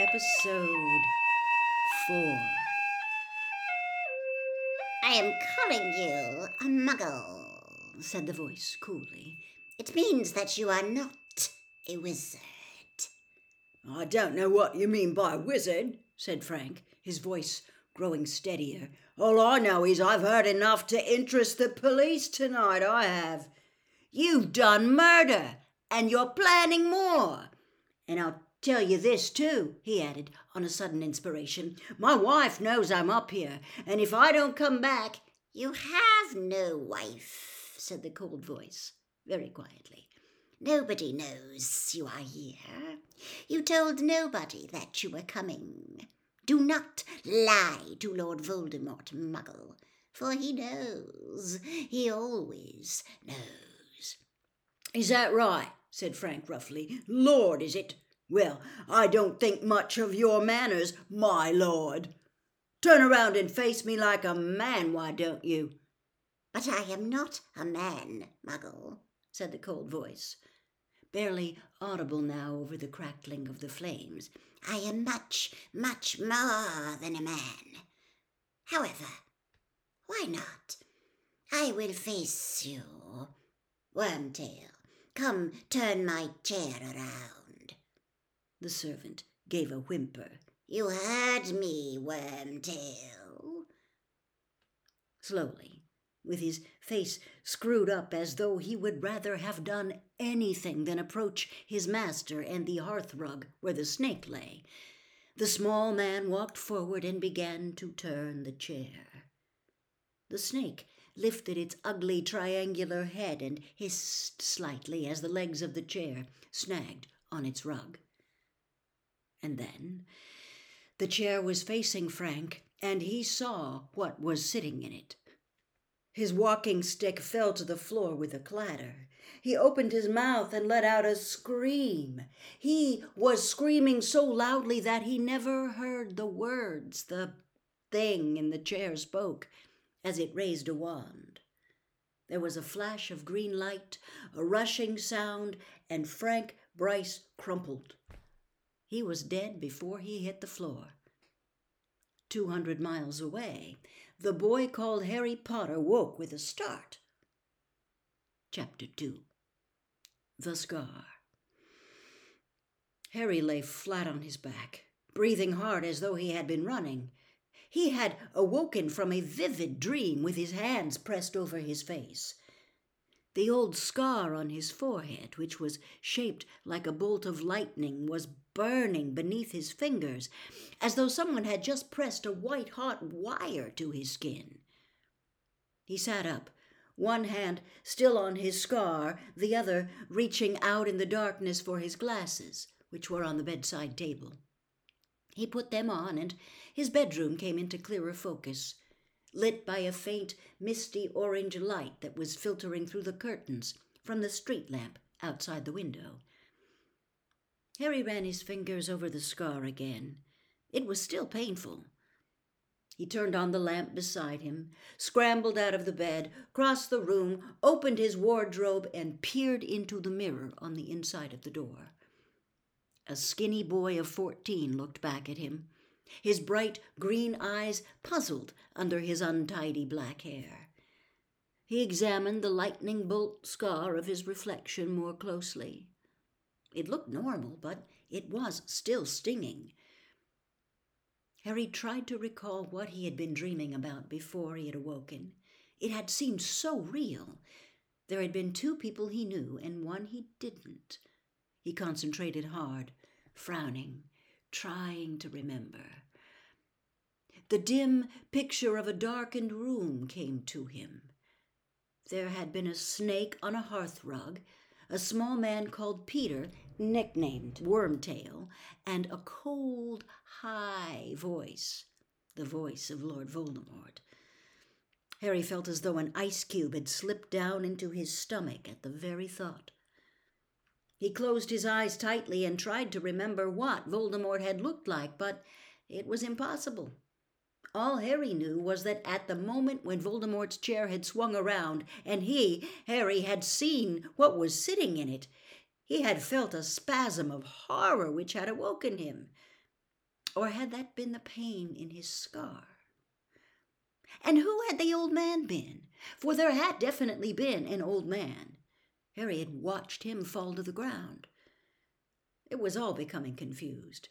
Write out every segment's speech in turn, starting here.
Episode 4 I am calling you a muggle, said the voice coolly. It means that you are not a wizard. I don't know what you mean by wizard, said Frank, his voice growing steadier. All I know is I've heard enough to interest the police tonight, I have. You've done murder, and you're planning more. And I'll tell you this, too, he added, on a sudden inspiration. My wife knows I'm up here, and if I don't come back. You have no wife, said the cold voice, very quietly. Nobody knows you are here. You told nobody that you were coming. Do not lie to Lord Voldemort, Muggle, for he knows. He always knows. Is that right? said Frank roughly. Lord, is it? Well, I don't think much of your manners, my lord. Turn around and face me like a man, why don't you? But I am not a man, Muggle, said the cold voice, barely audible now over the crackling of the flames. I am much, much more than a man. However, why not? I will face you. Wormtail, come turn my chair around. The servant gave a whimper. You heard me, Wormtail. Slowly, with his face screwed up as though he would rather have done anything than approach his master and the hearth rug where the snake lay, the small man walked forward and began to turn the chair. The snake lifted its ugly triangular head and hissed slightly as the legs of the chair snagged on its rug. And then the chair was facing Frank, and he saw what was sitting in it. His walking stick fell to the floor with a clatter. He opened his mouth and let out a scream. He was screaming so loudly that he never heard the words the thing in the chair spoke as it raised a wand. There was a flash of green light, a rushing sound, and Frank Bryce crumpled he was dead before he hit the floor. Two hundred miles away, the boy called Harry Potter woke with a start. Chapter 2 The Scar Harry lay flat on his back, breathing hard as though he had been running. He had awoken from a vivid dream with his hands pressed over his face. The old scar on his forehead, which was shaped like a bolt of lightning, was burning beneath his fingers, as though someone had just pressed a white hot wire to his skin. He sat up, one hand still on his scar, the other reaching out in the darkness for his glasses, which were on the bedside table. He put them on, and his bedroom came into clearer focus, lit by a faint, misty orange light that was filtering through the curtains from the street lamp outside the window. Harry ran his fingers over the scar again. It was still painful. He turned on the lamp beside him, scrambled out of the bed, crossed the room, opened his wardrobe, and peered into the mirror on the inside of the door. A skinny boy of fourteen looked back at him, his bright green eyes puzzled under his untidy black hair. He examined the lightning bolt scar of his reflection more closely. It looked normal, but it was still stinging. Harry tried to recall what he had been dreaming about before he had awoken. It had seemed so real. There had been two people he knew and one he didn't. He concentrated hard, frowning, trying to remember. The dim picture of a darkened room came to him. There had been a snake on a hearth rug, a small man called Peter, nicknamed Wormtail, and a cold, high voice, the voice of Lord Voldemort. Harry felt as though an ice cube had slipped down into his stomach at the very thought. He closed his eyes tightly and tried to remember what Voldemort had looked like, but it was impossible. All Harry knew was that at the moment when Voldemort's chair had swung around and he, Harry, had seen what was sitting in it, he had felt a spasm of horror which had awoken him. Or had that been the pain in his scar? And who had the old man been? For there had definitely been an old man. Harry had watched him fall to the ground. It was all becoming confused.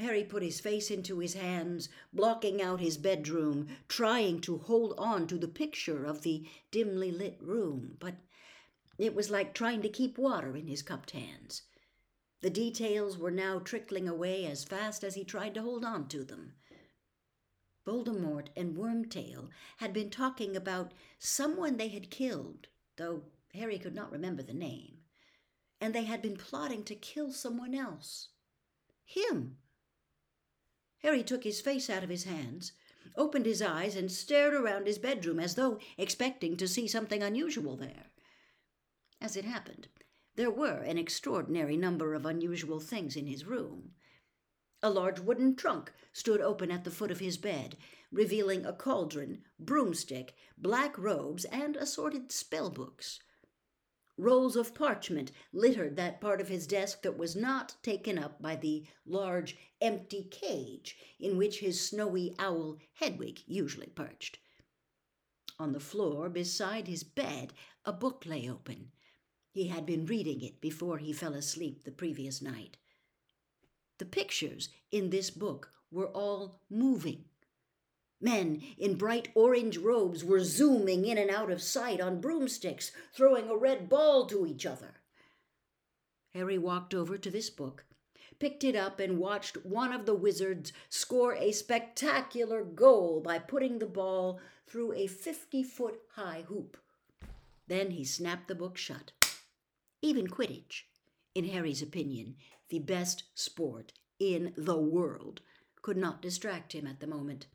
Harry put his face into his hands, blocking out his bedroom, trying to hold on to the picture of the dimly lit room, but it was like trying to keep water in his cupped hands. The details were now trickling away as fast as he tried to hold on to them. Voldemort and Wormtail had been talking about someone they had killed, though Harry could not remember the name, and they had been plotting to kill someone else. Him! Harry took his face out of his hands, opened his eyes, and stared around his bedroom as though expecting to see something unusual there. As it happened, there were an extraordinary number of unusual things in his room. A large wooden trunk stood open at the foot of his bed, revealing a cauldron, broomstick, black robes, and assorted spell books. Rolls of parchment littered that part of his desk that was not taken up by the large empty cage in which his snowy owl Hedwig usually perched. On the floor beside his bed, a book lay open. He had been reading it before he fell asleep the previous night. The pictures in this book were all moving. Men in bright orange robes were zooming in and out of sight on broomsticks, throwing a red ball to each other. Harry walked over to this book, picked it up, and watched one of the wizards score a spectacular goal by putting the ball through a 50 foot high hoop. Then he snapped the book shut. Even Quidditch, in Harry's opinion, the best sport in the world, could not distract him at the moment.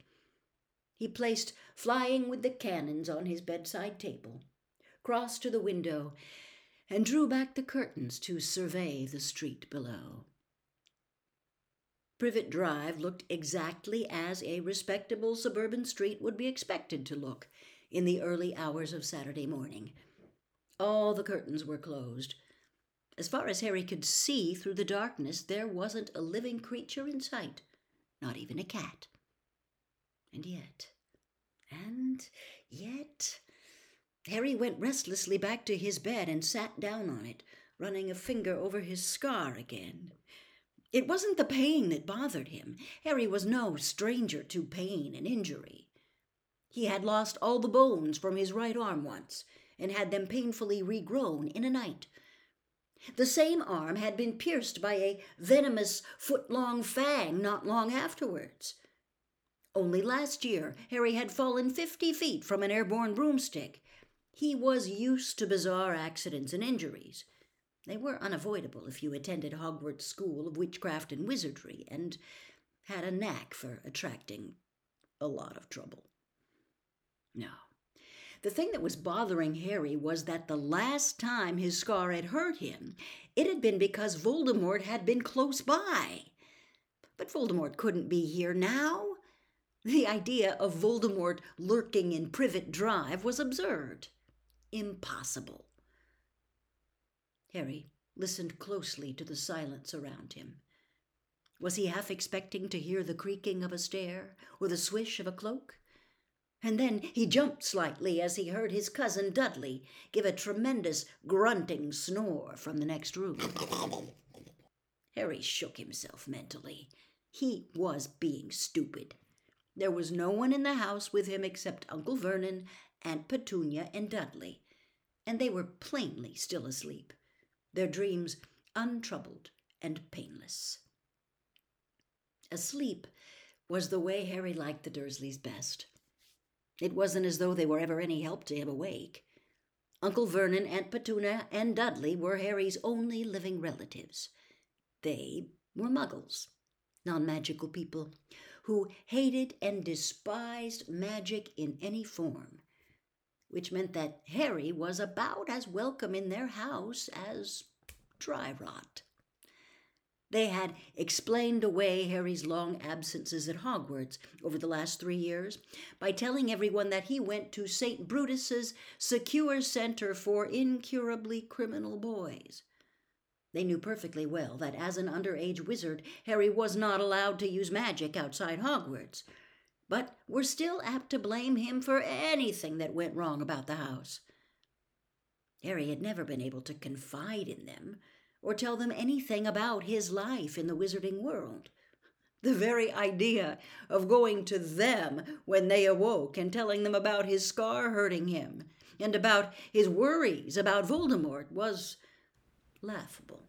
He placed Flying with the Cannons on his bedside table, crossed to the window, and drew back the curtains to survey the street below. Privet Drive looked exactly as a respectable suburban street would be expected to look in the early hours of Saturday morning. All the curtains were closed. As far as Harry could see through the darkness, there wasn't a living creature in sight, not even a cat. And yet, and yet. Harry went restlessly back to his bed and sat down on it, running a finger over his scar again. It wasn't the pain that bothered him. Harry was no stranger to pain and injury. He had lost all the bones from his right arm once, and had them painfully regrown in a night. The same arm had been pierced by a venomous foot long fang not long afterwards. Only last year, Harry had fallen fifty feet from an airborne broomstick. He was used to bizarre accidents and injuries. They were unavoidable if you attended Hogwarts School of Witchcraft and Wizardry and had a knack for attracting a lot of trouble. No. The thing that was bothering Harry was that the last time his scar had hurt him, it had been because Voldemort had been close by. But Voldemort couldn't be here now. The idea of Voldemort lurking in Privet Drive was absurd. Impossible. Harry listened closely to the silence around him. Was he half expecting to hear the creaking of a stair or the swish of a cloak? And then he jumped slightly as he heard his cousin Dudley give a tremendous grunting snore from the next room. Harry shook himself mentally. He was being stupid. There was no one in the house with him except Uncle Vernon, Aunt Petunia, and Dudley, and they were plainly still asleep, their dreams untroubled and painless. Asleep was the way Harry liked the Dursleys best. It wasn't as though they were ever any help to him awake. Uncle Vernon, Aunt Petunia, and Dudley were Harry's only living relatives. They were muggles, non magical people who hated and despised magic in any form, which meant that Harry was about as welcome in their house as dry rot. They had explained away Harry's long absences at Hogwarts over the last three years by telling everyone that he went to St. Brutus's Secure Center for Incurably Criminal Boys. They knew perfectly well that as an underage wizard, Harry was not allowed to use magic outside Hogwarts, but were still apt to blame him for anything that went wrong about the house. Harry had never been able to confide in them or tell them anything about his life in the wizarding world. The very idea of going to them when they awoke and telling them about his scar hurting him and about his worries about Voldemort was laughable.